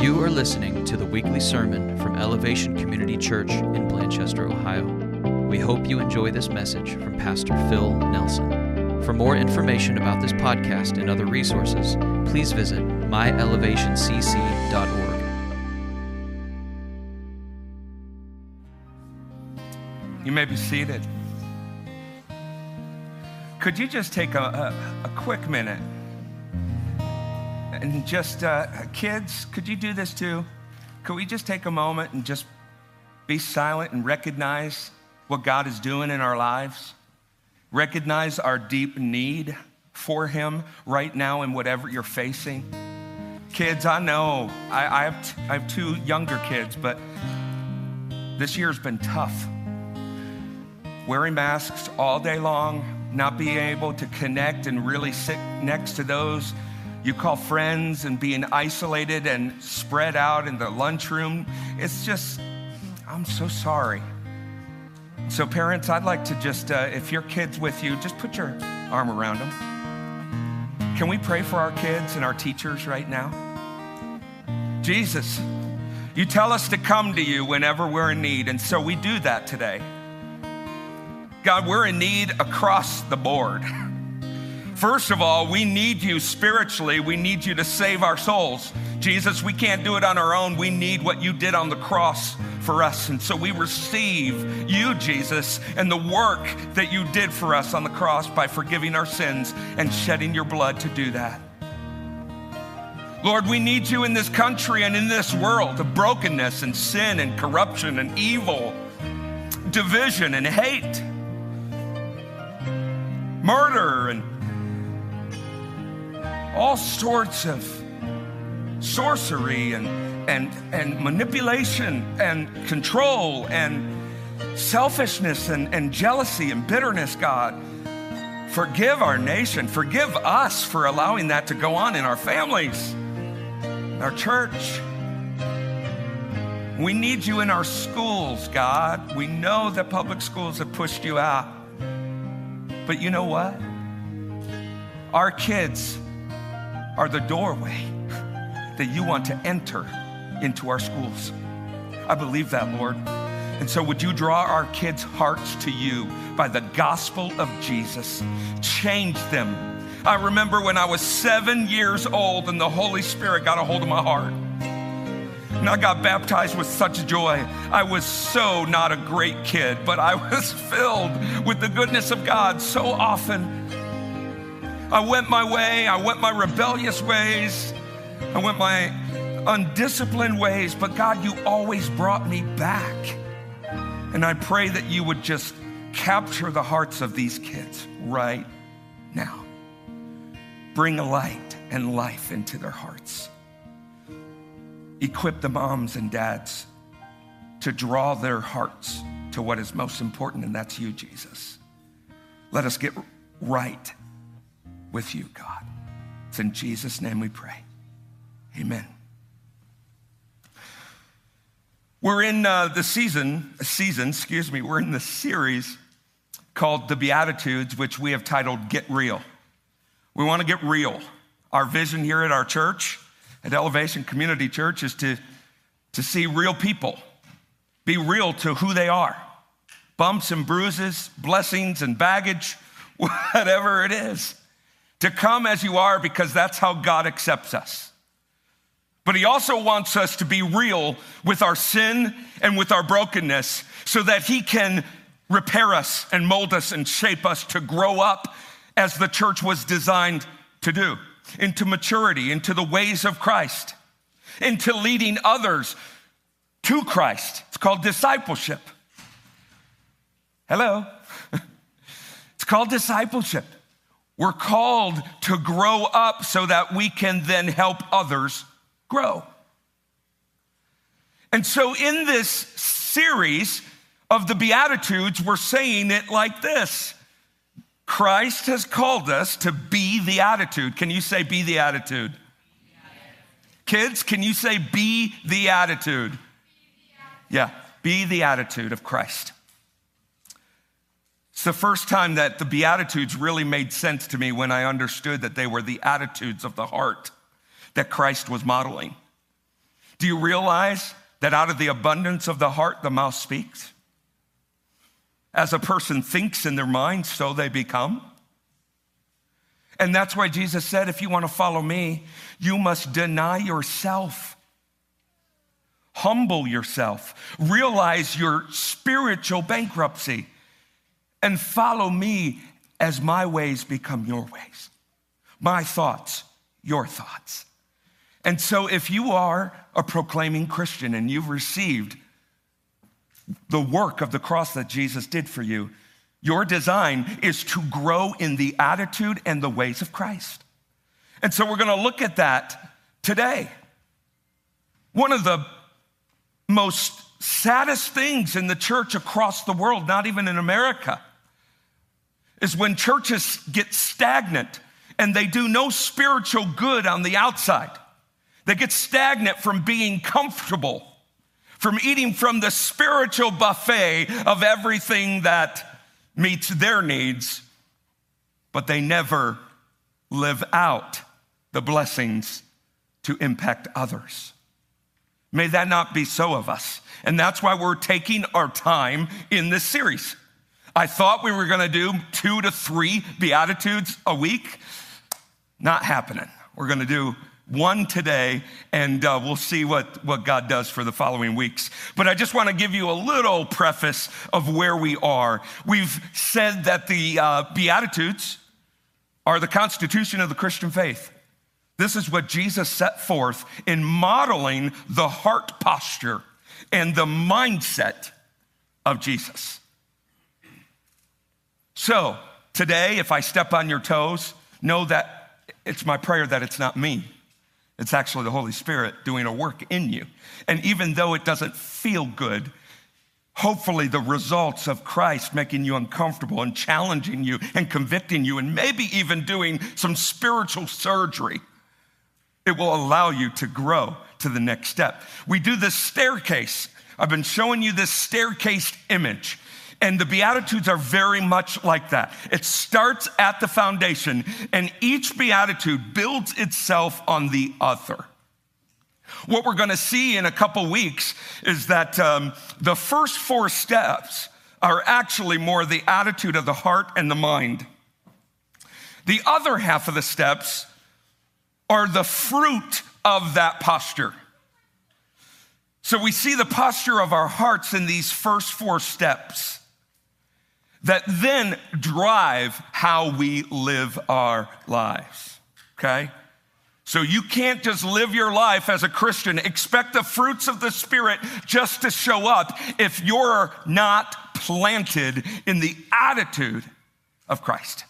You are listening to the weekly sermon from Elevation Community Church in Blanchester, Ohio. We hope you enjoy this message from Pastor Phil Nelson. For more information about this podcast and other resources, please visit myelevationcc.org. You may be seated. Could you just take a, a, a quick minute? And just, uh, kids, could you do this too? Could we just take a moment and just be silent and recognize what God is doing in our lives? Recognize our deep need for Him right now in whatever you're facing. Kids, I know I, I have, t- I have two younger kids, but this year's been tough. Wearing masks all day long, not being able to connect and really sit next to those you call friends and being isolated and spread out in the lunchroom. It's just, I'm so sorry. So, parents, I'd like to just, uh, if your kid's with you, just put your arm around them. Can we pray for our kids and our teachers right now? Jesus, you tell us to come to you whenever we're in need, and so we do that today. God, we're in need across the board. First of all, we need you spiritually. We need you to save our souls. Jesus, we can't do it on our own. We need what you did on the cross for us. And so we receive you, Jesus, and the work that you did for us on the cross by forgiving our sins and shedding your blood to do that. Lord, we need you in this country and in this world of brokenness and sin and corruption and evil, division and hate, murder and all sorts of sorcery and, and, and manipulation and control and selfishness and, and jealousy and bitterness, God. Forgive our nation. Forgive us for allowing that to go on in our families, our church. We need you in our schools, God. We know that public schools have pushed you out. But you know what? Our kids are the doorway that you want to enter into our schools. I believe that, Lord. And so, would you draw our kids' hearts to you by the gospel of Jesus? Change them. I remember when I was seven years old and the Holy Spirit got a hold of my heart. And I got baptized with such joy. I was so not a great kid, but I was filled with the goodness of God so often. I went my way, I went my rebellious ways, I went my undisciplined ways, but God, you always brought me back. And I pray that you would just capture the hearts of these kids right now. Bring light and life into their hearts. Equip the moms and dads to draw their hearts to what is most important, and that's you, Jesus. Let us get right with you, God. It's in Jesus' name we pray. Amen. We're in uh, the season, season, excuse me, we're in the series called The Beatitudes, which we have titled Get Real. We want to get real. Our vision here at our church, at Elevation Community Church, is to, to see real people, be real to who they are. Bumps and bruises, blessings and baggage, whatever it is to come as you are because that's how God accepts us. But He also wants us to be real with our sin and with our brokenness so that He can repair us and mold us and shape us to grow up as the church was designed to do into maturity, into the ways of Christ, into leading others to Christ. It's called discipleship. Hello? it's called discipleship. We're called to grow up so that we can then help others grow. And so, in this series of the Beatitudes, we're saying it like this Christ has called us to be the attitude. Can you say, be the attitude? Kids, can you say, be the attitude? Yeah, be the attitude of Christ. It's the first time that the Beatitudes really made sense to me when I understood that they were the attitudes of the heart that Christ was modeling. Do you realize that out of the abundance of the heart, the mouth speaks? As a person thinks in their mind, so they become. And that's why Jesus said, if you want to follow me, you must deny yourself. Humble yourself. Realize your spiritual bankruptcy and follow me as my ways become your ways, my thoughts, your thoughts. And so, if you are a proclaiming Christian and you've received the work of the cross that Jesus did for you, your design is to grow in the attitude and the ways of Christ. And so, we're going to look at that today. One of the most saddest things in the church across the world, not even in America, is when churches get stagnant and they do no spiritual good on the outside. They get stagnant from being comfortable, from eating from the spiritual buffet of everything that meets their needs, but they never live out the blessings to impact others. May that not be so of us. And that's why we're taking our time in this series. I thought we were going to do two to three Beatitudes a week. Not happening. We're going to do one today, and uh, we'll see what, what God does for the following weeks. But I just want to give you a little preface of where we are. We've said that the uh, Beatitudes are the constitution of the Christian faith. This is what Jesus set forth in modeling the heart posture and the mindset of Jesus. So, today, if I step on your toes, know that it's my prayer that it's not me. It's actually the Holy Spirit doing a work in you. And even though it doesn't feel good, hopefully the results of Christ making you uncomfortable and challenging you and convicting you and maybe even doing some spiritual surgery, it will allow you to grow to the next step. We do this staircase. I've been showing you this staircase image. And the Beatitudes are very much like that. It starts at the foundation, and each Beatitude builds itself on the other. What we're going to see in a couple weeks is that um, the first four steps are actually more the attitude of the heart and the mind. The other half of the steps are the fruit of that posture. So we see the posture of our hearts in these first four steps that then drive how we live our lives. Okay? So you can't just live your life as a Christian, expect the fruits of the Spirit just to show up if you're not planted in the attitude of Christ.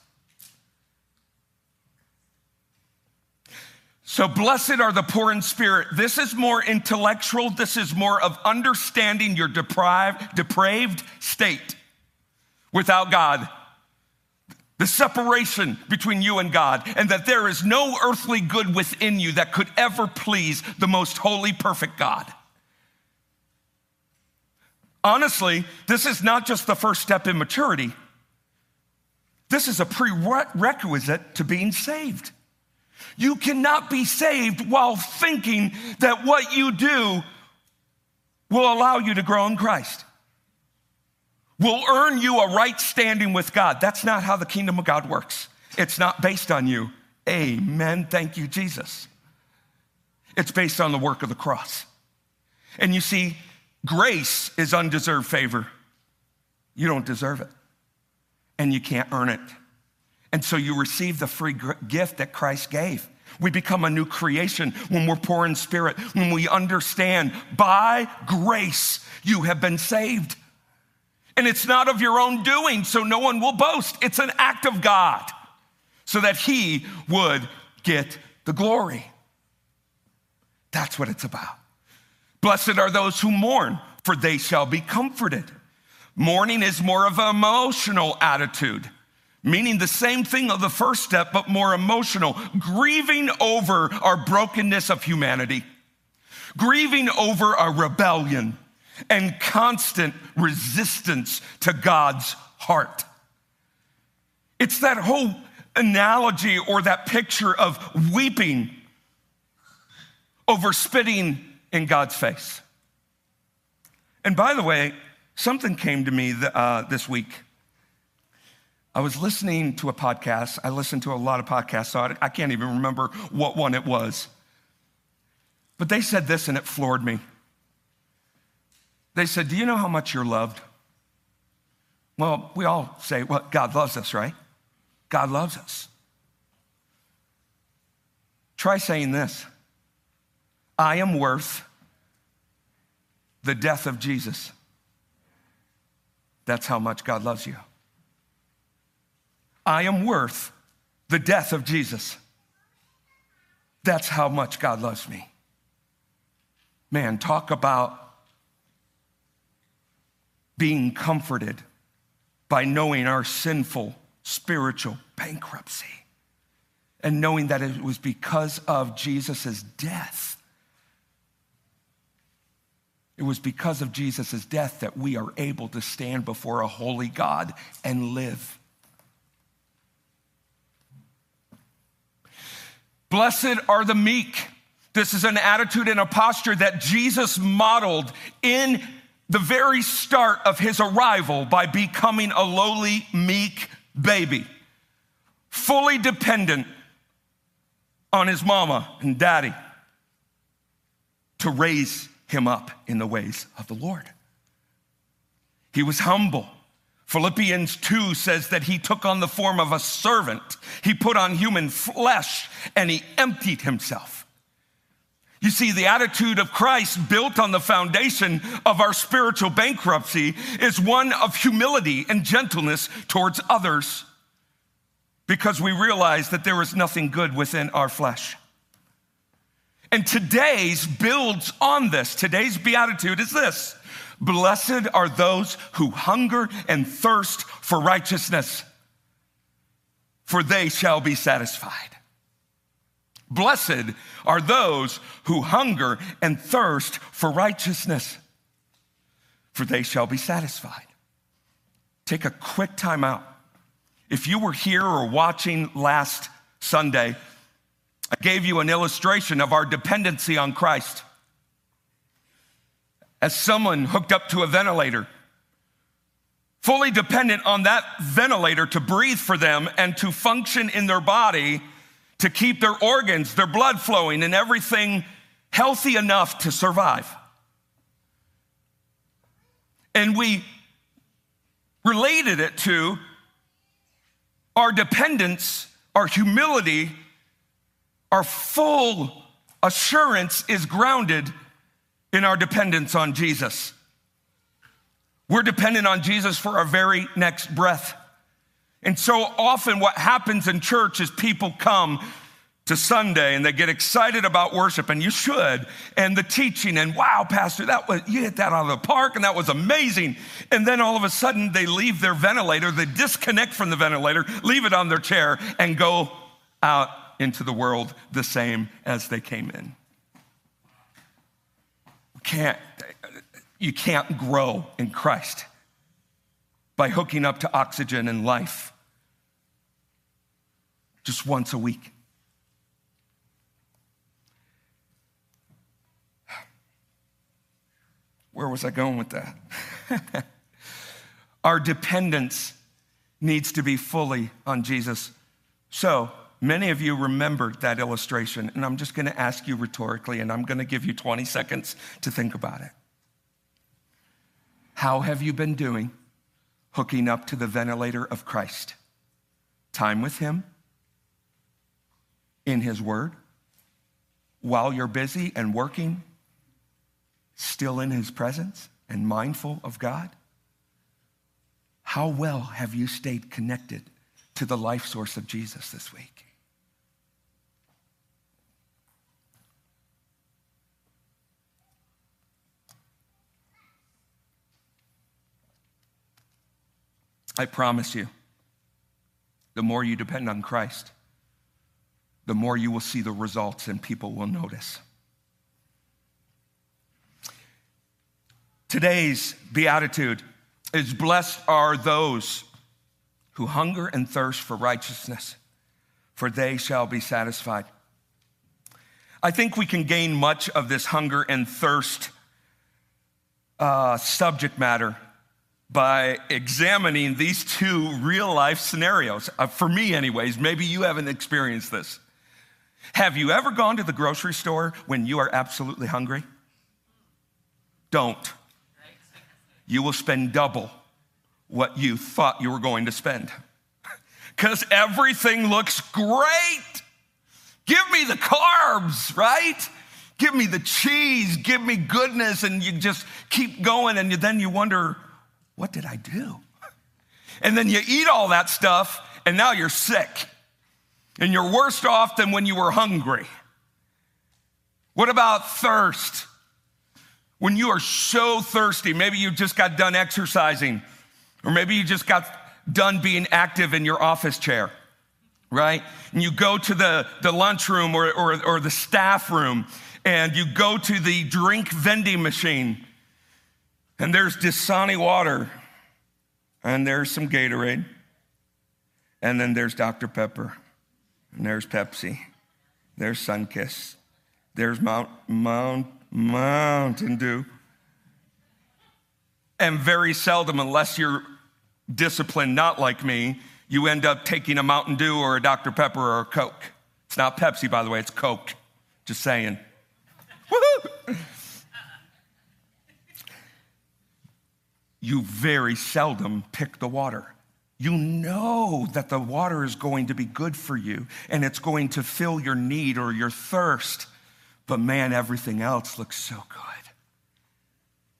So, blessed are the poor in spirit. This is more intellectual. This is more of understanding your deprived, depraved state without God. The separation between you and God, and that there is no earthly good within you that could ever please the most holy, perfect God. Honestly, this is not just the first step in maturity, this is a prerequisite to being saved. You cannot be saved while thinking that what you do will allow you to grow in Christ will earn you a right standing with God. That's not how the kingdom of God works. It's not based on you. Amen. Thank you, Jesus. It's based on the work of the cross. And you see, grace is undeserved favor. You don't deserve it, and you can't earn it. And so you receive the free gift that Christ gave. We become a new creation when we're poor in spirit, when we understand by grace you have been saved. And it's not of your own doing, so no one will boast. It's an act of God so that He would get the glory. That's what it's about. Blessed are those who mourn, for they shall be comforted. Mourning is more of an emotional attitude, meaning the same thing of the first step, but more emotional, grieving over our brokenness of humanity, grieving over our rebellion and constant resistance to God's heart. It's that whole analogy or that picture of weeping over spitting in God's face. And by the way, something came to me uh, this week. I was listening to a podcast. I listened to a lot of podcasts, so I can't even remember what one it was. But they said this and it floored me. They said, Do you know how much you're loved? Well, we all say, Well, God loves us, right? God loves us. Try saying this I am worth the death of Jesus. That's how much God loves you. I am worth the death of Jesus. That's how much God loves me. Man, talk about being comforted by knowing our sinful spiritual bankruptcy and knowing that it was because of Jesus' death. It was because of Jesus' death that we are able to stand before a holy God and live. Blessed are the meek. This is an attitude and a posture that Jesus modeled in the very start of his arrival by becoming a lowly, meek baby, fully dependent on his mama and daddy to raise him up in the ways of the Lord. He was humble. Philippians 2 says that he took on the form of a servant. He put on human flesh and he emptied himself. You see, the attitude of Christ built on the foundation of our spiritual bankruptcy is one of humility and gentleness towards others because we realize that there is nothing good within our flesh. And today's builds on this. Today's beatitude is this Blessed are those who hunger and thirst for righteousness, for they shall be satisfied. Blessed are those who hunger and thirst for righteousness, for they shall be satisfied. Take a quick time out. If you were here or watching last Sunday, I gave you an illustration of our dependency on Christ. As someone hooked up to a ventilator, fully dependent on that ventilator to breathe for them and to function in their body to keep their organs, their blood flowing, and everything healthy enough to survive. And we related it to our dependence, our humility, our full assurance is grounded in our dependence on Jesus. We're dependent on Jesus for our very next breath. And so often, what happens in church is people come to Sunday and they get excited about worship, and you should, and the teaching, and wow, Pastor, that was you hit that out of the park, and that was amazing. And then all of a sudden, they leave their ventilator, they disconnect from the ventilator, leave it on their chair, and go out into the world the same as they came in. Can't, you can't grow in Christ by hooking up to oxygen and life just once a week. Where was I going with that? Our dependence needs to be fully on Jesus. So, many of you remembered that illustration, and I'm just going to ask you rhetorically, and I'm going to give you 20 seconds to think about it. How have you been doing hooking up to the ventilator of Christ. Time with Him in His Word while you're busy and working, still in His presence and mindful of God. How well have you stayed connected to the life source of Jesus this week? I promise you, the more you depend on Christ, the more you will see the results and people will notice. Today's beatitude is blessed are those who hunger and thirst for righteousness, for they shall be satisfied. I think we can gain much of this hunger and thirst uh, subject matter by examining these two real life scenarios. Uh, for me, anyways, maybe you haven't experienced this. Have you ever gone to the grocery store when you are absolutely hungry? Don't. You will spend double what you thought you were going to spend. Because everything looks great. Give me the carbs, right? Give me the cheese, give me goodness, and you just keep going, and then you wonder, what did I do? And then you eat all that stuff, and now you're sick. And you're worse off than when you were hungry. What about thirst? When you are so thirsty, maybe you just got done exercising, or maybe you just got done being active in your office chair, right? And you go to the, the lunchroom or, or, or the staff room, and you go to the drink vending machine, and there's Dasani water, and there's some Gatorade, and then there's Dr. Pepper, and there's Pepsi, there's Sunkist, there's Mount, Mount, Mountain Dew. And very seldom, unless you're disciplined not like me, you end up taking a Mountain Dew or a Dr. Pepper or a Coke. It's not Pepsi, by the way, it's Coke. Just saying. You very seldom pick the water. You know that the water is going to be good for you and it's going to fill your need or your thirst. But man, everything else looks so good.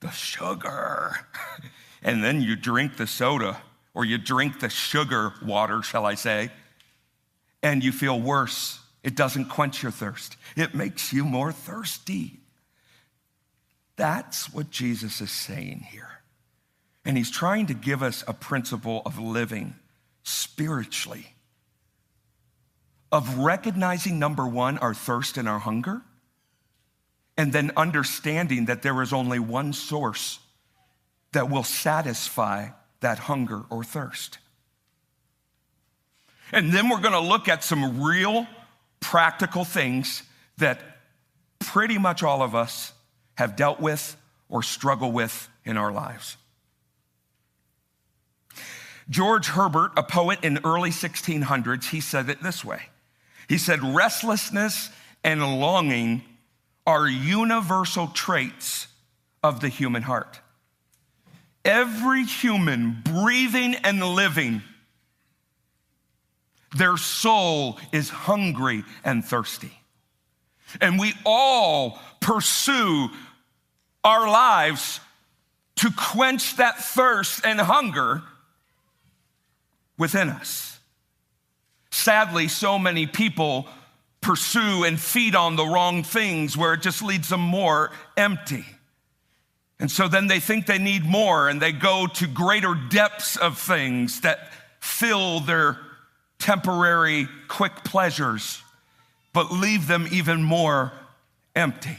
The sugar. and then you drink the soda or you drink the sugar water, shall I say, and you feel worse. It doesn't quench your thirst, it makes you more thirsty. That's what Jesus is saying here. And he's trying to give us a principle of living spiritually, of recognizing number one, our thirst and our hunger, and then understanding that there is only one source that will satisfy that hunger or thirst. And then we're going to look at some real practical things that pretty much all of us have dealt with or struggle with in our lives. George Herbert, a poet in the early 1600s, he said it this way. He said, restlessness and longing are universal traits of the human heart. Every human breathing and living, their soul is hungry and thirsty. And we all pursue our lives to quench that thirst and hunger within us. Sadly, so many people pursue and feed on the wrong things where it just leaves them more empty. And so then they think they need more and they go to greater depths of things that fill their temporary quick pleasures, but leave them even more empty.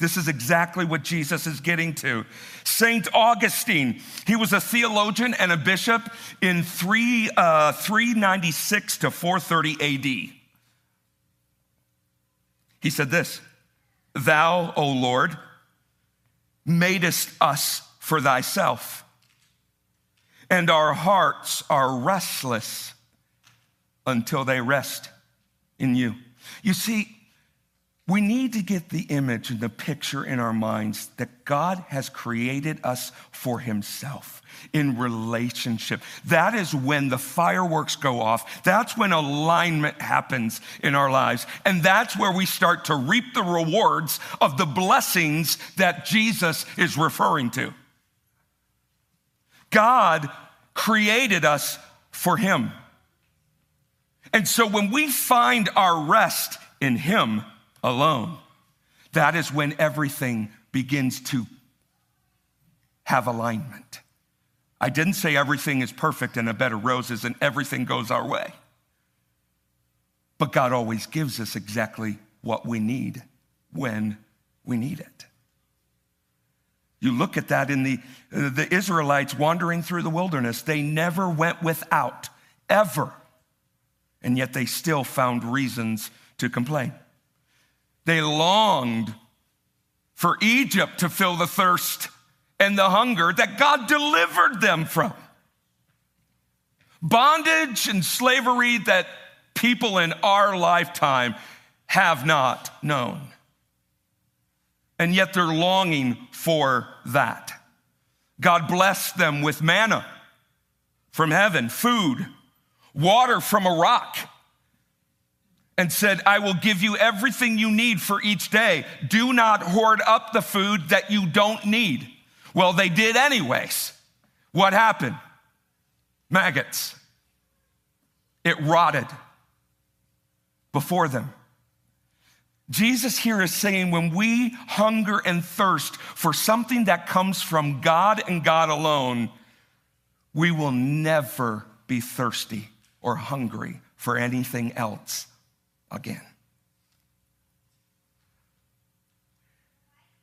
This is exactly what Jesus is getting to. Saint Augustine, he was a theologian and a bishop in 3, uh, 396 to 430 AD. He said this Thou, O Lord, madest us for thyself, and our hearts are restless until they rest in you. You see, we need to get the image and the picture in our minds that God has created us for Himself in relationship. That is when the fireworks go off. That's when alignment happens in our lives. And that's where we start to reap the rewards of the blessings that Jesus is referring to. God created us for Him. And so when we find our rest in Him, alone. That is when everything begins to have alignment. I didn't say everything is perfect and a bed of roses and everything goes our way. But God always gives us exactly what we need when we need it. You look at that in the, the Israelites wandering through the wilderness, they never went without, ever. And yet they still found reasons to complain. They longed for Egypt to fill the thirst and the hunger that God delivered them from. Bondage and slavery that people in our lifetime have not known. And yet they're longing for that. God blessed them with manna from heaven, food, water from a rock, and said, I will give you everything you need for each day. Do not hoard up the food that you don't need. Well, they did anyways. What happened? Maggots. It rotted before them. Jesus here is saying when we hunger and thirst for something that comes from God and God alone, we will never be thirsty or hungry for anything else again.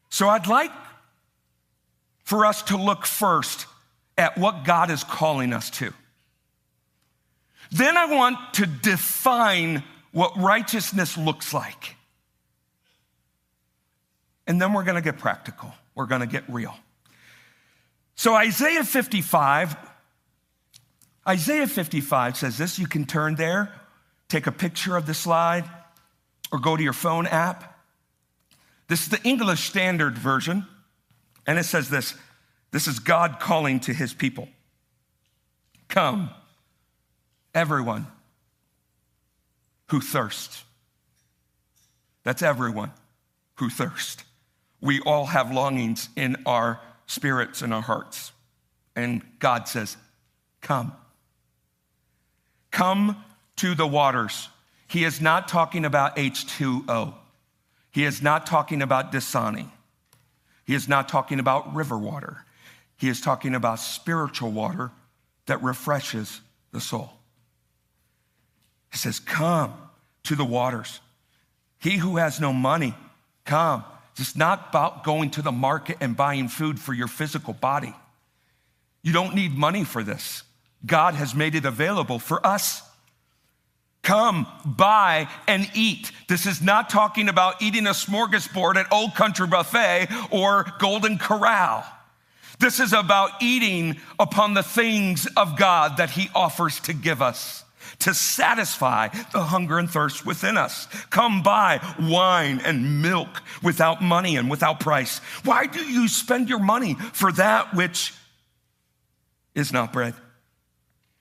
So I'd like for us to look first at what God is calling us to. Then I want to define what righteousness looks like. And then we're going to get practical. We're going to get real. So, Isaiah 55, Isaiah 55 says this. You can turn there, take a picture of the slide, or go to your phone app. This is the English Standard Version, and it says this this is God calling to his people. Come, everyone who thirsts. That's everyone who thirsts we all have longings in our spirits and our hearts. And God says, Come. Come to the waters. He is not talking about H2O. He is not talking about Dasani. He is not talking about river water. He is talking about spiritual water that refreshes the soul. He says, Come to the waters. He who has no money, come. It's not about going to the market and buying food for your physical body. You don't need money for this. God has made it available for us. Come, buy, and eat. This is not talking about eating a smorgasbord at Old Country Buffet or Golden Corral. This is about eating upon the things of God that He offers to give us to satisfy the hunger and thirst within us. Come buy wine and milk without money and without price. Why do you spend your money for that which is not bread?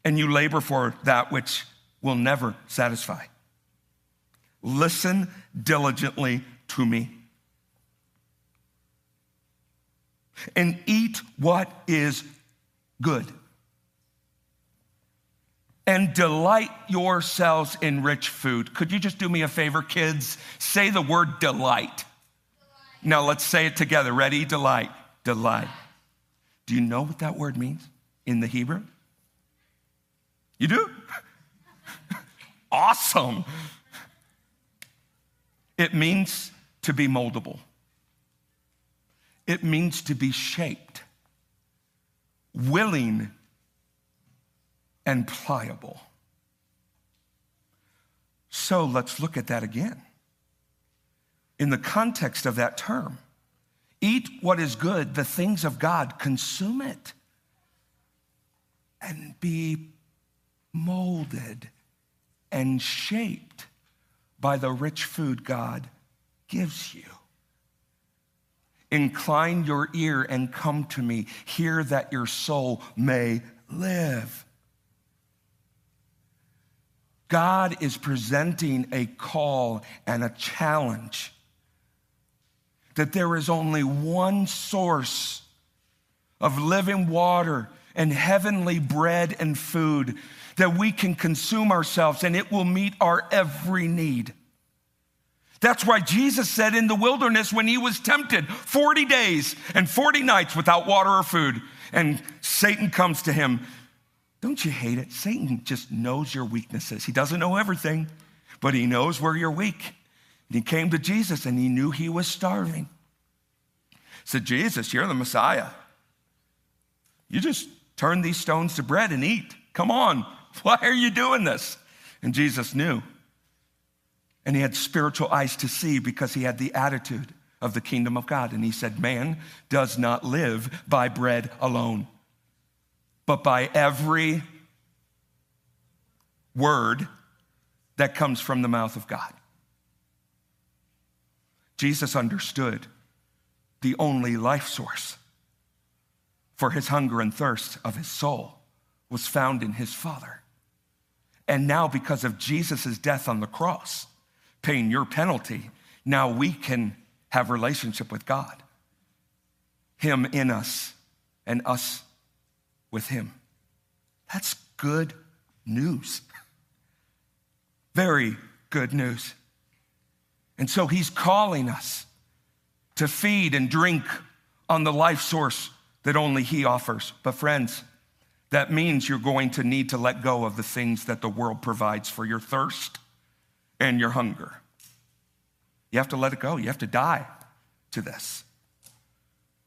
And you labor for that which will never satisfy. Listen diligently to me. And eat what is good and delight yourselves in rich food. Could you just do me a favor, kids? Say the word delight. delight. Now let's say it together. Ready? Delight. Delight. Do you know what that word means in the Hebrew? You do? Awesome. It means to be moldable. It means to be shaped, willing and pliable. So let's look at that again. In the context of that term, eat what is good, the things of God, consume it, and be molded and shaped by the rich food God gives you. Incline your ear and come to me. Hear that your soul may live. God is presenting a call and a challenge that there is only one source of living water and heavenly bread and food that we can consume ourselves and it will meet our every need. That's why Jesus said in the wilderness when he was tempted 40 days and 40 nights without water or food, and Satan comes to him don't you hate it? Satan just knows your weaknesses. He doesn't know everything, but he knows where you're weak. And he came to Jesus and he knew he was starving. He said, Jesus, you're the Messiah. You just turn these stones to bread and eat. Come on. Why are you doing this? And Jesus knew. And he had spiritual eyes to see because he had the attitude of the kingdom of God. And he said, Man does not live by bread alone, but by every word that comes from the mouth of God. Jesus understood the only life source for his hunger and thirst of his soul was found in his Father. And now, because of Jesus' death on the cross, paying your penalty, now we can have relationship with God. Him in us and us with him. That's good news. Very good news. And so he's calling us to feed and drink on the life source that only he offers. But, friends, that means you're going to need to let go of the things that the world provides for your thirst and your hunger. You have to let it go. You have to die to this.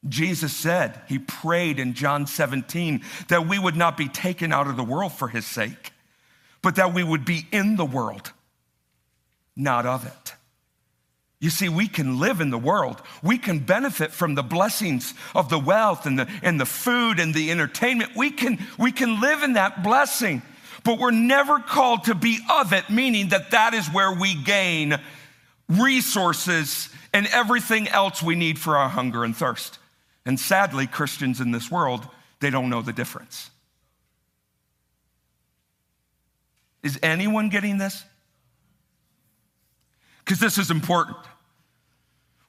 Jesus said, He prayed in John 17 that we would not be taken out of the world for His sake, but that we would be in the world, not of it. You see, we can live in the world. We can benefit from the blessings of the wealth and the, and the food and the entertainment. We can, we can live in that blessing, but we're never called to be of it, meaning that that is where we gain resources and everything else we need for our hunger and thirst. And sadly, Christians in this world, they don't know the difference. Is anyone getting this? Because this is important.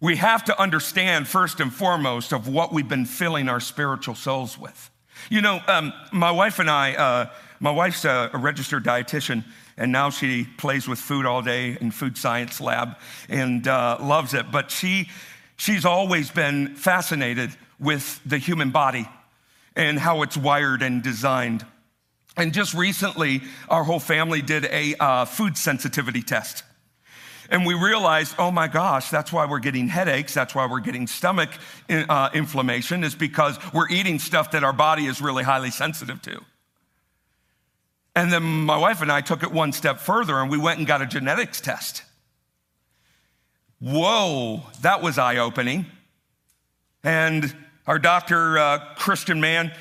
We have to understand, first and foremost, of what we've been filling our spiritual souls with. You know, um, my wife and I, uh, my wife's a, a, registered dietitian, and now she plays with food all day in food science lab and uh, loves it. But she, she's always been fascinated with the human body and how it's wired and designed. And just recently, our whole family did a uh, food sensitivity test. And we realized, oh my gosh, that's why we're getting headaches. That's why we're getting stomach uh, inflammation, is because we're eating stuff that our body is really highly sensitive to. And then my wife and I took it one step further and we went and got a genetics test. Whoa, that was eye opening. And our doctor, uh, Christian man,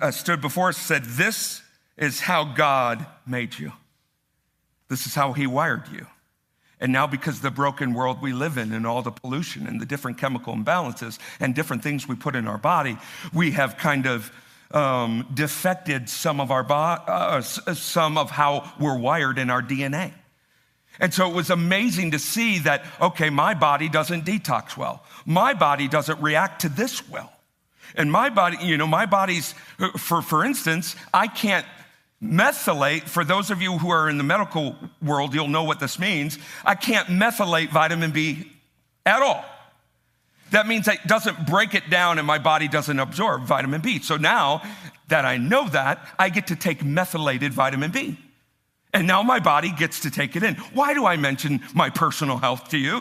uh, stood before us and said, This is how God made you. This is how he wired you. And now, because the broken world we live in and all the pollution and the different chemical imbalances and different things we put in our body, we have kind of um, defected some of our bo- uh, some of how we're wired in our DNA. And so it was amazing to see that, okay, my body doesn't detox well. My body doesn't react to this well. And my body, you know, my body's, for, for instance, I can't Methylate, for those of you who are in the medical world, you'll know what this means. I can't methylate vitamin B at all. That means it doesn't break it down and my body doesn't absorb vitamin B. So now that I know that, I get to take methylated vitamin B. And now my body gets to take it in. Why do I mention my personal health to you?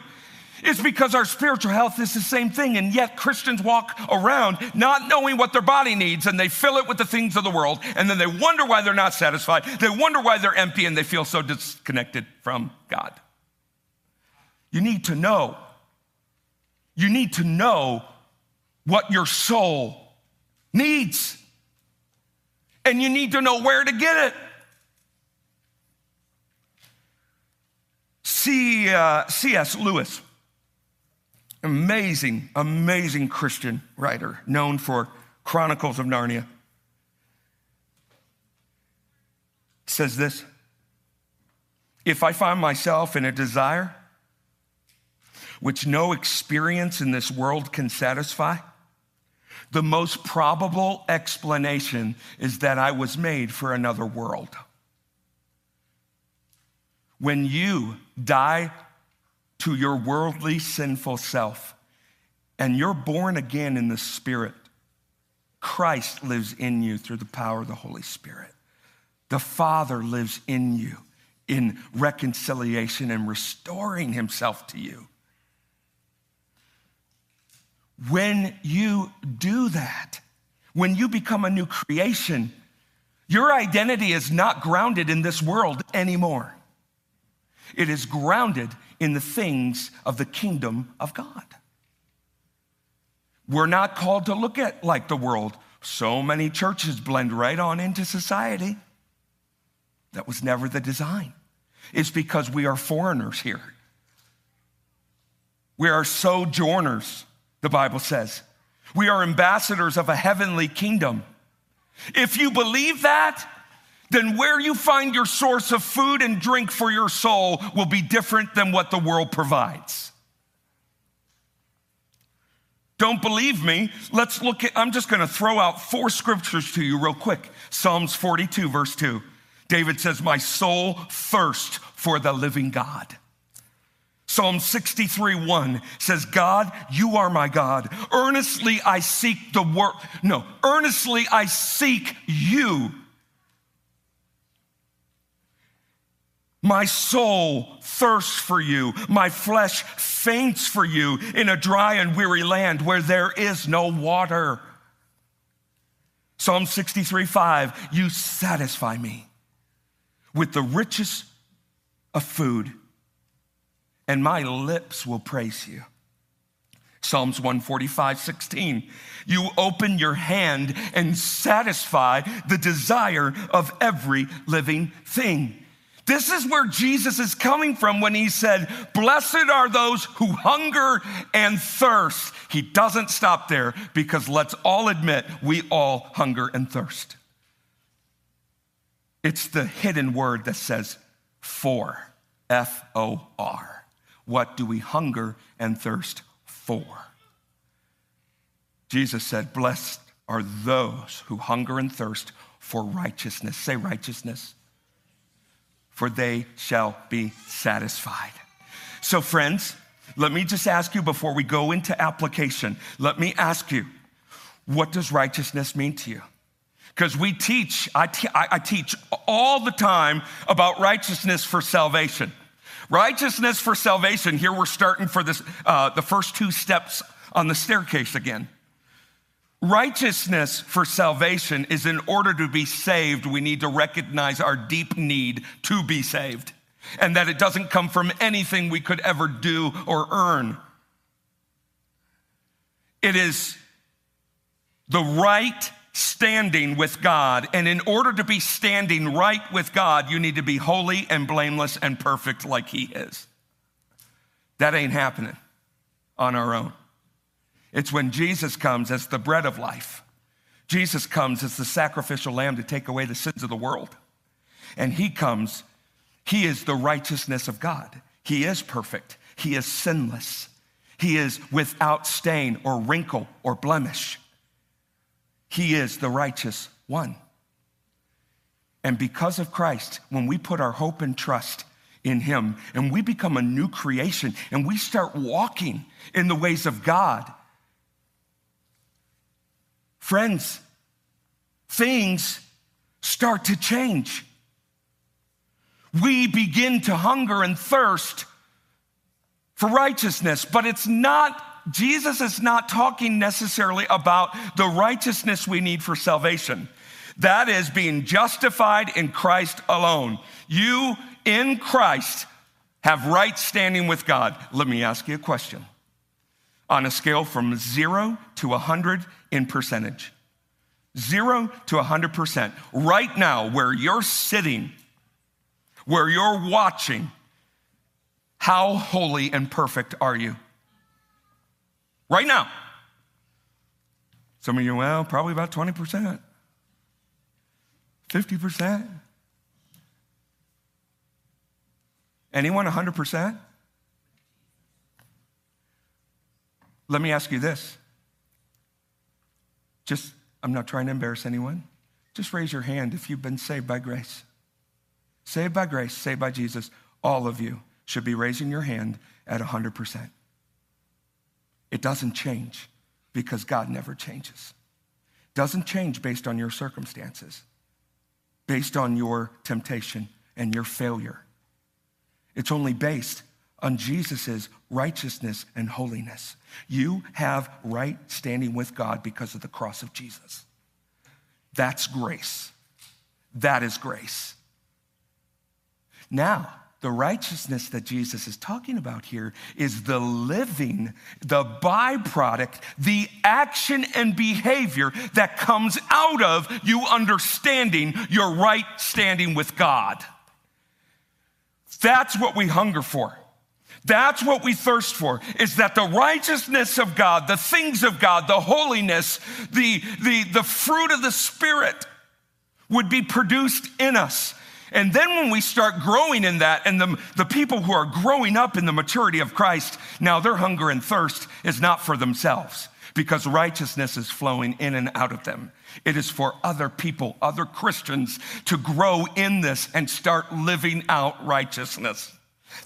It's because our spiritual health is the same thing. And yet Christians walk around not knowing what their body needs and they fill it with the things of the world. And then they wonder why they're not satisfied. They wonder why they're empty and they feel so disconnected from God. You need to know. You need to know what your soul needs. And you need to know where to get it. C, uh, C.S. Lewis Amazing, amazing Christian writer, known for Chronicles of Narnia. Says this If I find myself in a desire which no experience in this world can satisfy, the most probable explanation is that I was made for another world. When you die to your worldly, sinful self, and you're born again in the Spirit, Christ lives in you through the power of the Holy Spirit. The Father lives in you in reconciliation and restoring Himself to you. When you do that, when you become a new creation, your identity is not grounded in this world anymore. It is grounded in the things of the kingdom of God. We're not called to look at like the world. So many churches blend right on into society. That was never the design. It's because we are foreigners here. We are sojourners, the Bible says. We are ambassadors of a heavenly kingdom. If you believe that, then where you find your source of food and drink for your soul will be different than what the world provides. Don't believe me? Let's look at, I'm just gonna throw out four scriptures to you real quick. Psalms 42, verse 2. David says, My soul thirsts for the living God. Psalm 63 1 says, God, you are my God. Earnestly I seek the work. No, earnestly I seek you. My soul thirsts for you. My flesh faints for you in a dry and weary land where there is no water. Psalm 63 5, you satisfy me with the richest of food, and my lips will praise you. Psalms 145, 16. You open your hand and satisfy the desire of every living thing. This is where Jesus is coming from when he said, Blessed are those who hunger and thirst. He doesn't stop there because let's all admit we all hunger and thirst. It's the hidden word that says for, F O R. What do we hunger and thirst for? Jesus said, Blessed are those who hunger and thirst for righteousness. Say righteousness for they shall be satisfied. So, friends, let me just ask you before we go into application, let me ask you, what does righteousness mean to you? Because we teach, I, te- I teach all the time about righteousness for salvation. Righteousness for salvation, here we're starting for this, uh, the first two steps on the staircase again. Righteousness for salvation is in order to be saved, we need to recognize our deep need to be saved and that it doesn't come from anything we could ever do or earn. It is the right standing with God. And in order to be standing right with God, you need to be holy and blameless and perfect like He is. That ain't happening on our own. It's when Jesus comes as the bread of life. Jesus comes as the sacrificial lamb to take away the sins of the world. And he comes, he is the righteousness of God. He is perfect, he is sinless, he is without stain or wrinkle or blemish. He is the righteous one. And because of Christ, when we put our hope and trust in Him and we become a new creation and we start walking in the ways of God, Friends, things start to change. We begin to hunger and thirst for righteousness, but it's not, Jesus is not talking necessarily about the righteousness we need for salvation. That is being justified in Christ alone. You in Christ have right standing with God. Let me ask you a question. On a scale from zero to 100 in percentage. Zero to 100%. Right now, where you're sitting, where you're watching, how holy and perfect are you? Right now. Some of you, well, probably about 20%, 50%. Anyone 100%? Let me ask you this just, I'm not trying to embarrass anyone. Just raise your hand if you've been saved by grace. Saved by grace, saved by Jesus, all of you should be raising your hand at 100%. It doesn't change because God never changes. Doesn't change based on your circumstances, based on your temptation and your failure. It's only based on Jesus' righteousness and holiness. You have right standing with God because of the cross of Jesus. That's grace. That is grace. Now, the righteousness that Jesus is talking about here is the living, the byproduct, the action and behavior that comes out of you understanding your right standing with God. That's what we hunger for. That's what we thirst for is that the righteousness of God, the things of God, the holiness, the, the, the fruit of the Spirit would be produced in us. And then when we start growing in that, and the, the people who are growing up in the maturity of Christ, now their hunger and thirst is not for themselves because righteousness is flowing in and out of them. It is for other people, other Christians to grow in this and start living out righteousness.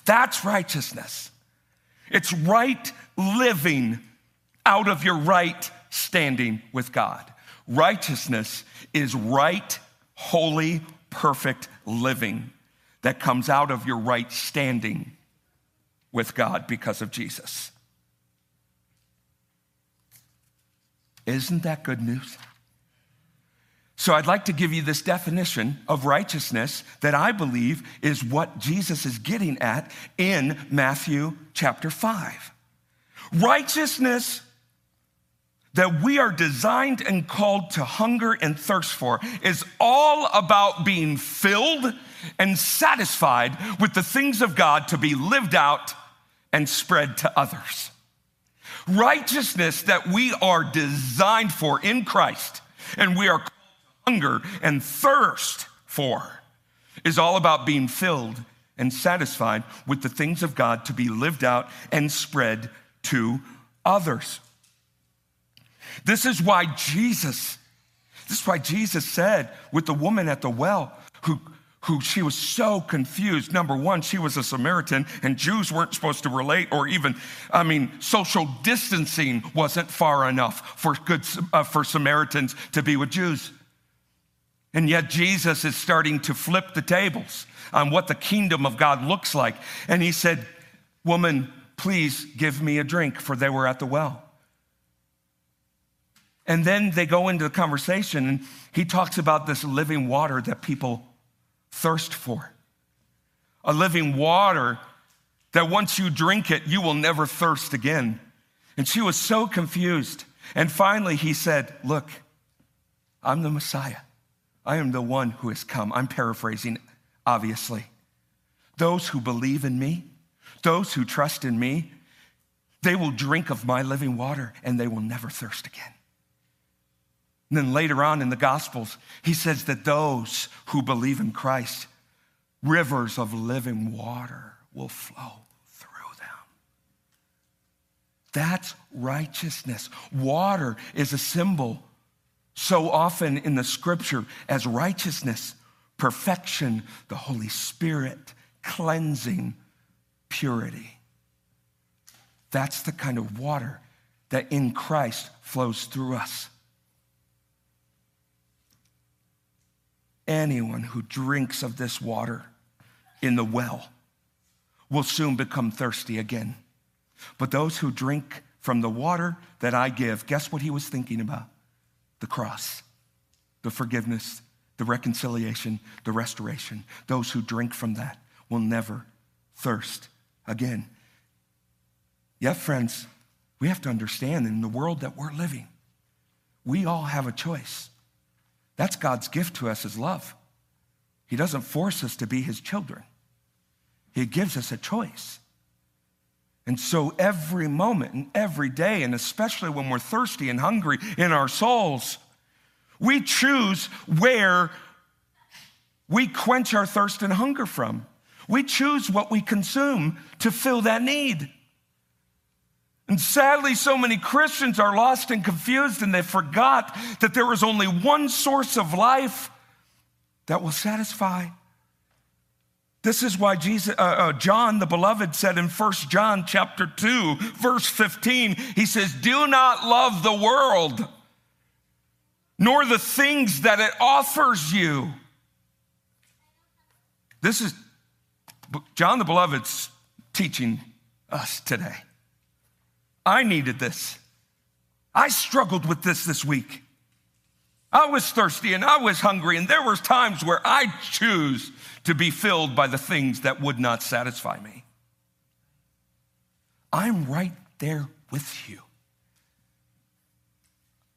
That's righteousness. It's right living out of your right standing with God. Righteousness is right, holy, perfect living that comes out of your right standing with God because of Jesus. Isn't that good news? So, I'd like to give you this definition of righteousness that I believe is what Jesus is getting at in Matthew chapter 5. Righteousness that we are designed and called to hunger and thirst for is all about being filled and satisfied with the things of God to be lived out and spread to others. Righteousness that we are designed for in Christ and we are hunger and thirst for is all about being filled and satisfied with the things of God to be lived out and spread to others. This is why Jesus, this is why Jesus said with the woman at the well who, who she was so confused. Number one, she was a Samaritan and Jews weren't supposed to relate or even, I mean, social distancing wasn't far enough for good, uh, for Samaritans to be with Jews. And yet Jesus is starting to flip the tables on what the kingdom of God looks like. And he said, woman, please give me a drink for they were at the well. And then they go into the conversation, and he talks about this living water that people thirst for. A living water that once you drink it, you will never thirst again. And she was so confused. And finally, he said, Look, I'm the Messiah. I am the one who has come. I'm paraphrasing, obviously. Those who believe in me, those who trust in me, they will drink of my living water and they will never thirst again. And then later on in the Gospels, he says that those who believe in Christ, rivers of living water will flow through them. That's righteousness. Water is a symbol so often in the scripture as righteousness, perfection, the Holy Spirit, cleansing, purity. That's the kind of water that in Christ flows through us. Anyone who drinks of this water in the well will soon become thirsty again. But those who drink from the water that I give, guess what he was thinking about? The cross, the forgiveness, the reconciliation, the restoration. Those who drink from that will never thirst again. Yet, friends, we have to understand in the world that we're living, we all have a choice. That's God's gift to us as love. He doesn't force us to be his children, he gives us a choice. And so every moment and every day, and especially when we're thirsty and hungry in our souls, we choose where we quench our thirst and hunger from. We choose what we consume to fill that need. And sadly, so many Christians are lost and confused, and they forgot that there is only one source of life that will satisfy. This is why Jesus, uh, uh, John the beloved said in 1 John chapter 2, verse 15, he says, Do not love the world, nor the things that it offers you. This is John the beloved's teaching us today. I needed this. I struggled with this this week. I was thirsty and I was hungry, and there were times where I choose to be filled by the things that would not satisfy me. I'm right there with you.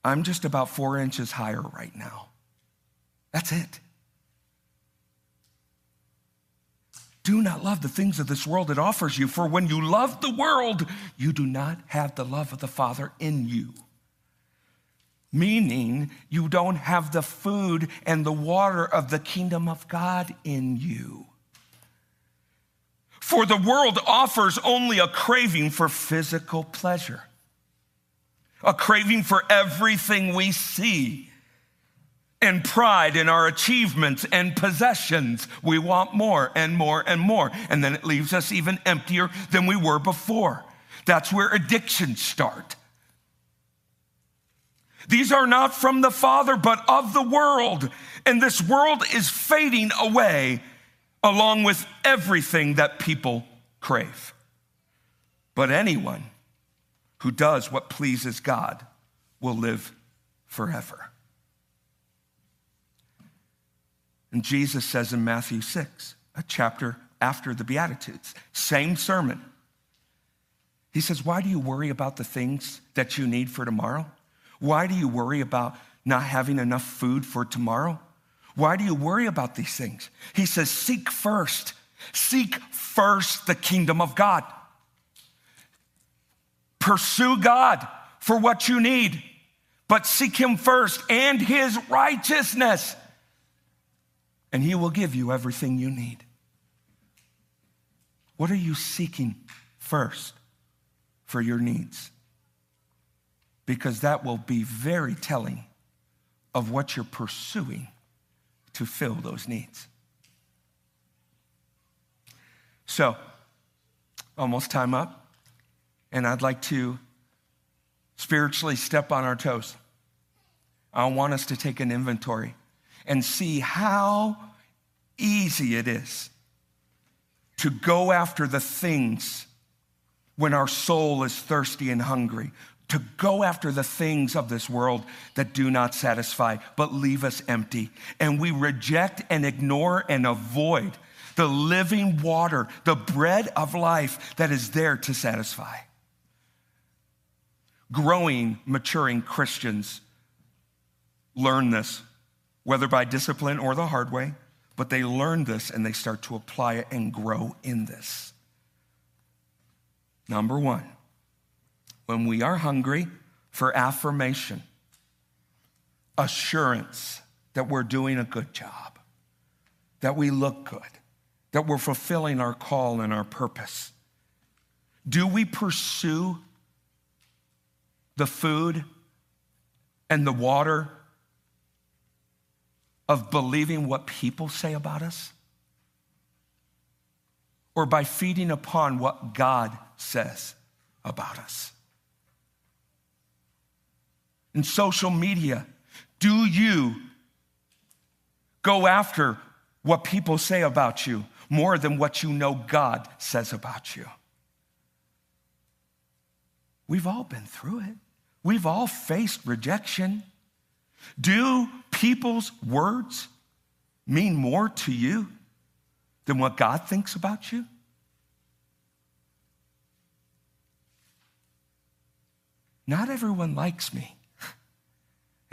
I'm just about four inches higher right now. That's it. Do not love the things of this world it offers you, for when you love the world, you do not have the love of the Father in you. Meaning, you don't have the food and the water of the kingdom of God in you. For the world offers only a craving for physical pleasure, a craving for everything we see, and pride in our achievements and possessions. We want more and more and more. And then it leaves us even emptier than we were before. That's where addictions start. These are not from the Father, but of the world. And this world is fading away along with everything that people crave. But anyone who does what pleases God will live forever. And Jesus says in Matthew 6, a chapter after the Beatitudes, same sermon. He says, Why do you worry about the things that you need for tomorrow? Why do you worry about not having enough food for tomorrow? Why do you worry about these things? He says, Seek first, seek first the kingdom of God. Pursue God for what you need, but seek Him first and His righteousness, and He will give you everything you need. What are you seeking first for your needs? Because that will be very telling of what you're pursuing to fill those needs. So, almost time up, and I'd like to spiritually step on our toes. I want us to take an inventory and see how easy it is to go after the things when our soul is thirsty and hungry, to go after the things of this world that do not satisfy, but leave us empty. And we reject and ignore and avoid the living water, the bread of life that is there to satisfy. Growing, maturing Christians learn this, whether by discipline or the hard way, but they learn this and they start to apply it and grow in this. Number one, when we are hungry for affirmation, assurance that we're doing a good job, that we look good, that we're fulfilling our call and our purpose. Do we pursue the food and the water of believing what people say about us? Or by feeding upon what God says about us? In social media? Do you go after what people say about you more than what you know God says about you? We've all been through it. We've all faced rejection. Do people's words mean more to you than what God thinks about you? Not everyone likes me.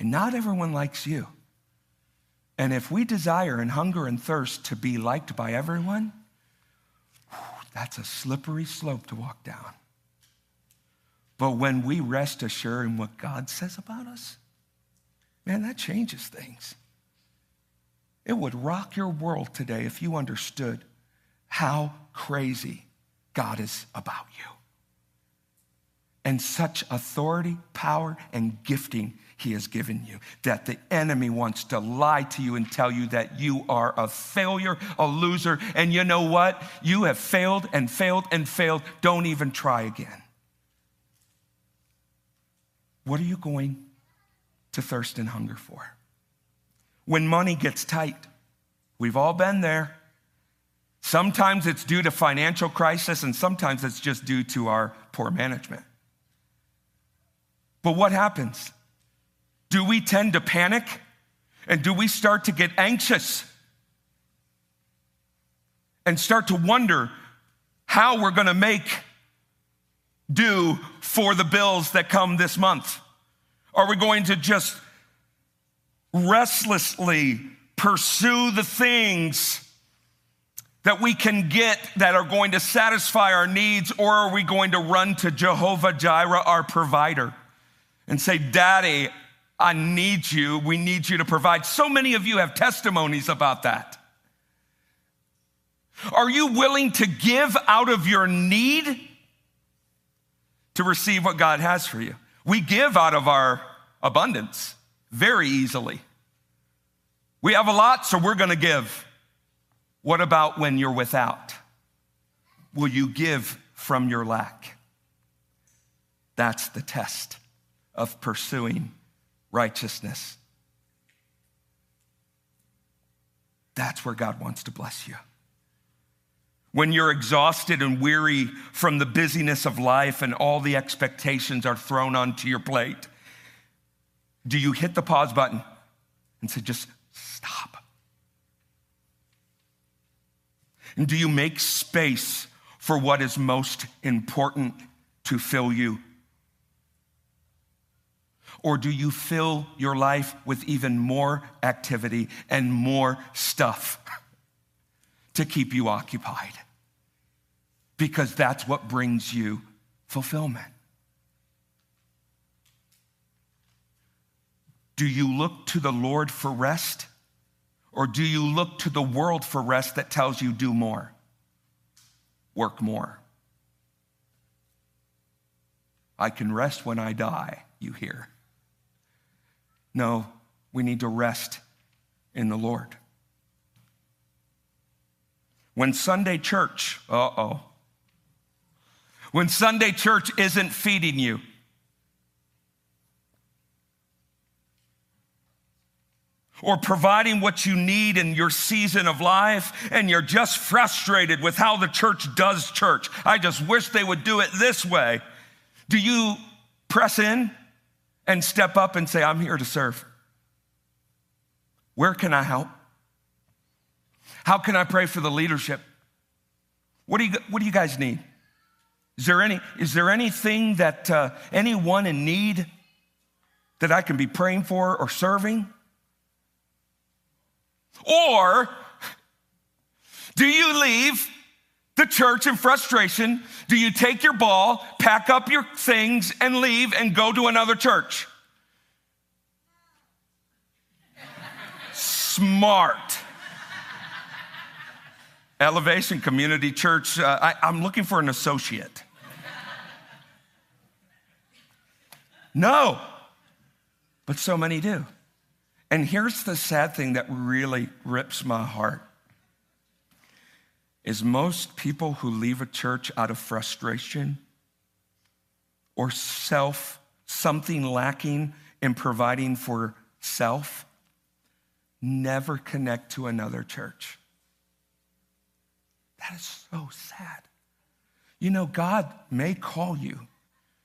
And not everyone likes you. And if we desire and hunger and thirst to be liked by everyone, that's a slippery slope to walk down. But when we rest assured in what God says about us, man, that changes things. It would rock your world today if you understood how crazy God is about you. And such authority, power, and gifting he has given you. That the enemy wants to lie to you and tell you that you are a failure, a loser, and you know what? You have failed and failed and failed. Don't even try again. What are you going to thirst and hunger for? When money gets tight, we've all been there. Sometimes it's due to financial crisis, and sometimes it's just due to our poor management. But what happens? Do we tend to panic And do we start to get anxious and start to wonder how we're to make do for the bills that come this month? Are we going to just restlessly pursue the things that we can get that are going to satisfy our needs, or are we going to run to Jehovah Jireh, our provider, and say, Daddy, I need you. We need you to provide. So many of you have testimonies about that. Are you willing to give out of your need to receive what God has for you? We give out of our abundance very easily. We have a lot, so we're going to give. What about when you're without? Will you give from your lack? That's the test of pursuing righteousness. That's where God wants to bless you. When you're exhausted and weary from the busyness of life and all the expectations are thrown onto your plate, do you hit the pause button and say, just stop? And do you make space for what is most important to fill you? Or do you fill your life with even more activity and more stuff to keep you occupied? Because that's what brings you fulfillment. Do you look to the Lord for rest? Or do you look to the world for rest that tells you do more, work more? I can rest when I die, you hear. No, we need to rest in the Lord. When Sunday church, uh oh, when Sunday church isn't feeding you, or providing what you need in your season of life, and you're just frustrated with how the church does church. I just wish they would do it this way. Do you press in and step up and say, I'm here to serve? Where can I help? How can I pray for the leadership? What do you, what do you guys need? Is there, any, is there anything that uh, anyone in need that I can be praying for or serving? Or do you leave the church in frustration? Do you take your ball, pack up your things, and leave and go to another church? Smart. Elevation Community Church, uh, I, I'm looking for an associate. No, but so many do. And here's the sad thing that really rips my heart is most people who leave a church out of frustration or self something lacking in providing for self never connect to another church. That is so sad. You know, God may call you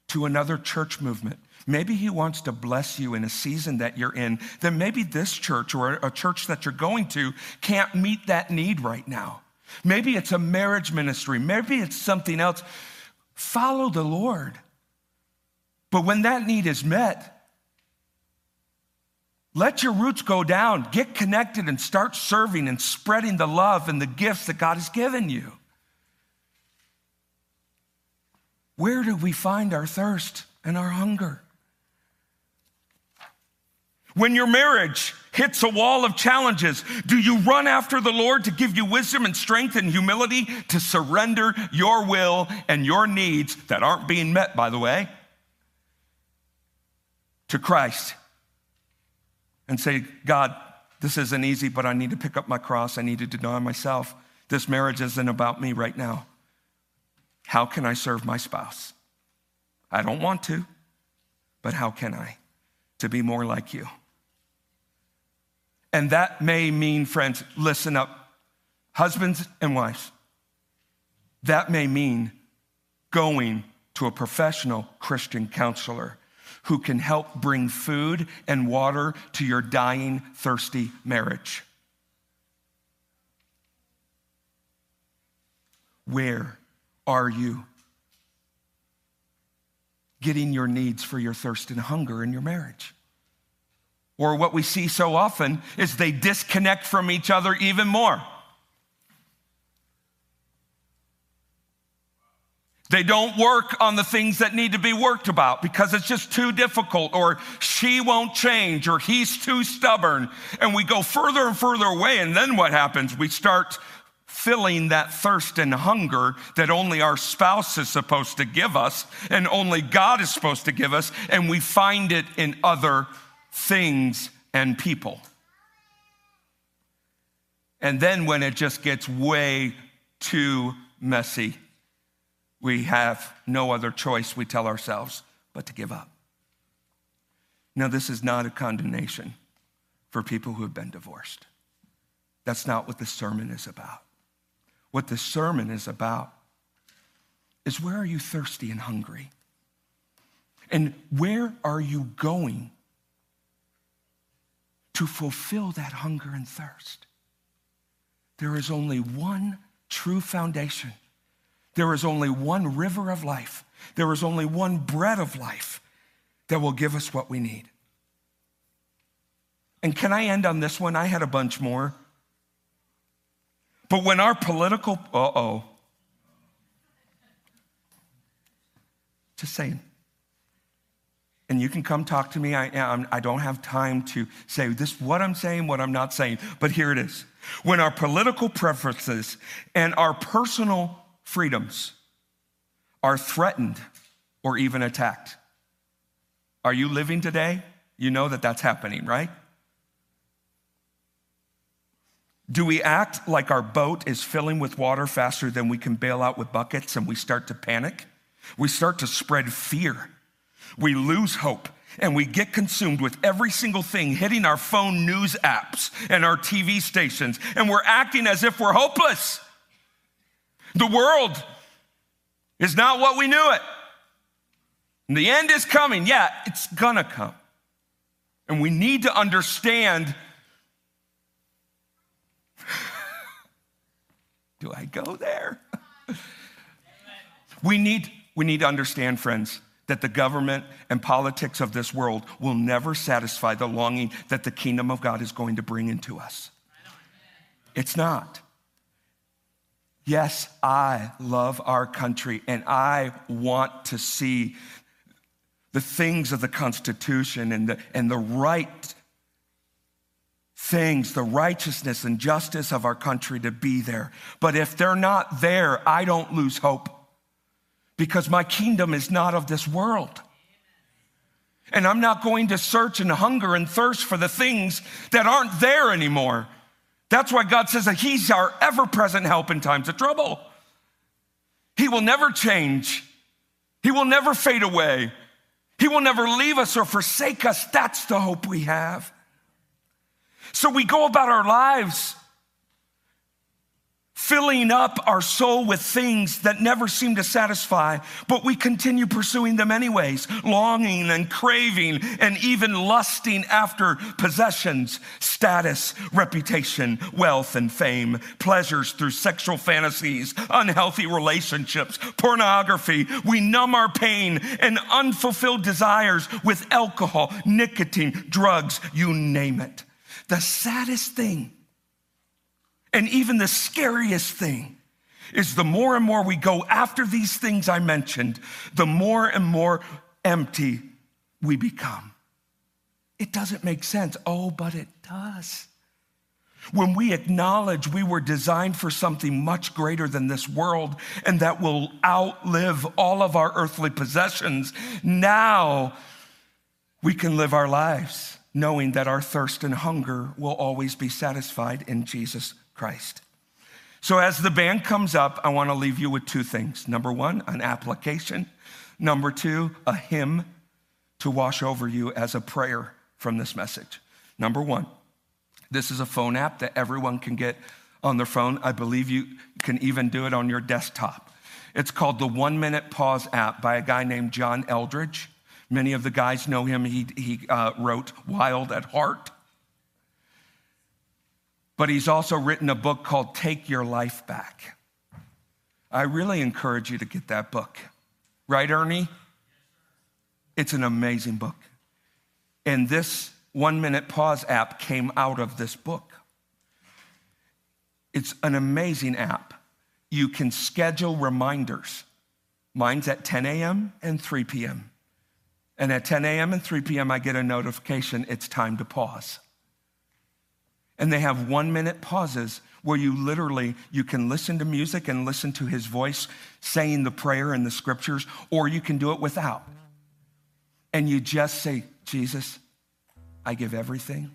to another church movement. Maybe He wants to bless you in a season that you're in. Then maybe this church or a church that you're going to can't meet that need right now. Maybe it's a marriage ministry. Maybe it's something else. Follow the Lord. But when that need is met, let your roots go down, get connected, and start serving and spreading the love and the gifts that God has given you. Where do we find our thirst and our hunger? When your marriage hits a wall of challenges, do you run after the Lord to give you wisdom and strength and humility to surrender your will and your needs that aren't being met, by the way, to Christ and say, God, this isn't easy, but I need to pick up my cross. I need to deny myself. This marriage isn't about me right now. How can I serve my spouse? I don't want to, but how can I? To be more like you. And that may mean, friends, listen up, husbands and wives, that may mean going to a professional Christian counselor who can help bring food and water to your dying, thirsty marriage. Where are you getting your needs for your thirst and hunger in your marriage? Or what we see so often is they disconnect from each other even more. They don't work on the things that need to be worked about because it's just too difficult, or she won't change, or he's too stubborn. And we go further and further away. And then what happens? We start filling that thirst and hunger that only our spouse is supposed to give us and only God is supposed to give us. And we find it in other things and people. And then when it just gets way too messy, we have no other choice, we tell ourselves, but to give up. Now, this is not a condemnation for people who have been divorced. That's not what the sermon is about. What the sermon is about is where are you thirsty and hungry? And where are you going to fulfill that hunger and thirst? There is only one true foundation there is only one river of life. There is only one bread of life that will give us what we need. And can I end on this one? I had a bunch more. But when our political, uh oh, just saying. And you can come talk to me. I, I don't have time to say this, what I'm saying, what I'm not saying, but here it is. When our political preferences and our personal freedoms are threatened or even attacked. Are you living today? You know that that's happening, right? Do we act like our boat is filling with water faster than we can bail out with buckets and we start to panic? We start to spread fear. We lose hope and we get consumed with every single thing hitting our phone news apps and our TV stations, and we're acting as if we're hopeless. The world is not what we knew it. And the end is coming. Yeah, it's gonna come. And we need to understand do I go there? we, need, we need to understand, friends, that the government and politics of this world will never satisfy the longing that the kingdom of God is going to bring into us. It's not. Yes, I love our country and I want to see the things of the Constitution and the, and the right things, the righteousness and justice of our country to be there. But if they're not there, I don't lose hope because my kingdom is not of this world. And I'm not going to search and hunger and thirst for the things that aren't there anymore. That's why God says that He's our ever present help in times of trouble. He will never change, He will never fade away, He will never leave us or forsake us. That's the hope we have. So we go about our lives filling up our soul with things that never seem to satisfy, but we continue pursuing them anyways, longing and craving and even lusting after possessions, status, reputation, wealth, and fame, pleasures through sexual fantasies, unhealthy relationships, pornography. We numb our pain and unfulfilled desires with alcohol, nicotine, drugs, you name it. The saddest thing and even the scariest thing is the more and more we go after these things I mentioned, the more and more empty we become. It doesn't make sense. Oh, but it does. When we acknowledge we were designed for something much greater than this world and that will outlive all of our earthly possessions, now we can live our lives knowing that our thirst and hunger will always be satisfied in Jesus Christ. So, as the band comes up, I want to leave you with two things. Number one, an application. Number two, a hymn to wash over you as a prayer from this message. Number one, this is a phone app that everyone can get on their phone. I believe you can even do it on your desktop. It's called the One Minute Pause app by a guy named John Eldredge. Many of the guys know him. He, he uh, wrote Wild at Heart. But he's also written a book called Take Your Life Back. I really encourage you to get that book. Right, Ernie? It's an amazing book. And this one minute pause app came out of this book. It's an amazing app. You can schedule reminders. Mine's at 10 a.m. and 3 p.m. And at 10 a.m. and 3 p.m., I get a notification it's time to pause. And they have one minute pauses where you literally you can listen to music and listen to his voice saying the prayer and the scriptures, or you can do it without. And you just say, Jesus, I give everything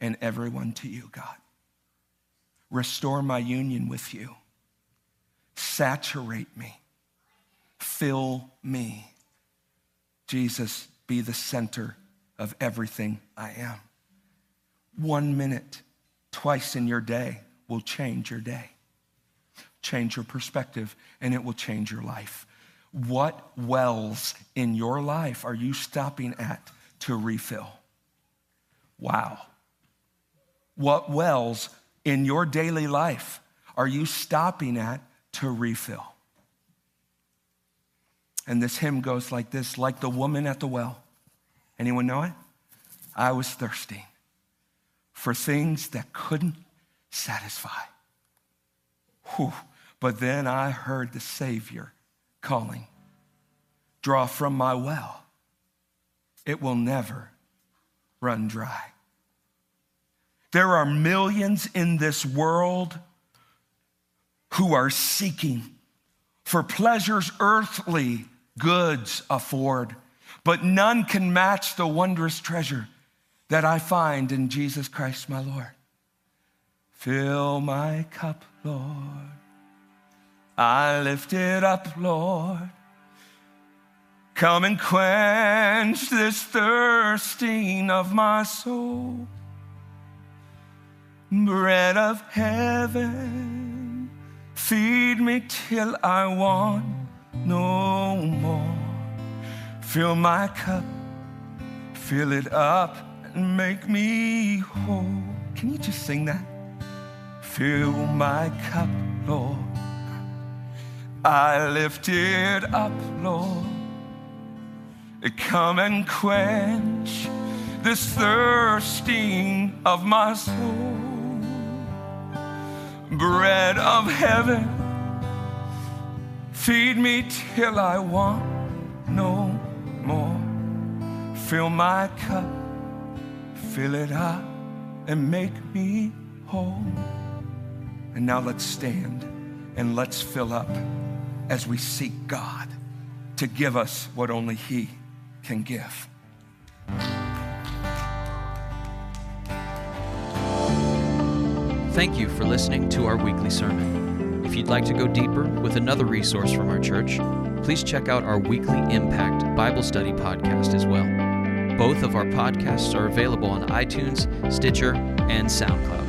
and everyone to you, God. Restore my union with you. Saturate me. Fill me. Jesus, be the center of everything I am. One minute, twice in your day, will change your day, change your perspective, and it will change your life. What wells in your life are you stopping at to refill? Wow. What wells in your daily life are you stopping at to refill? And this hymn goes like this like the woman at the well. Anyone know it? I was thirsty for things that couldn't satisfy. Whew. But then I heard the Savior calling Draw from my well, it will never run dry. There are millions in this world who are seeking for pleasures earthly goods afford, but none can match the wondrous treasure that I find in Jesus Christ my Lord. Fill my cup, Lord. I lift it up, Lord. Come and quench this thirsting of my soul. Bread of heaven, feed me till I want no more. Fill my cup, fill it up, and make me whole. Can you just sing that? Fill my cup, Lord. I lift it up, Lord. Come and quench this thirsting of my soul. Bread of heaven Feed me till I want no more. Fill my cup, fill it up, and make me whole. And now let's stand and let's fill up as we seek God to give us what only He can give. Thank you for listening to our weekly sermon. If you'd like to go deeper with another resource from our church, please check out our weekly Impact Bible Study podcast as well. Both of our podcasts are available on iTunes, Stitcher, and SoundCloud.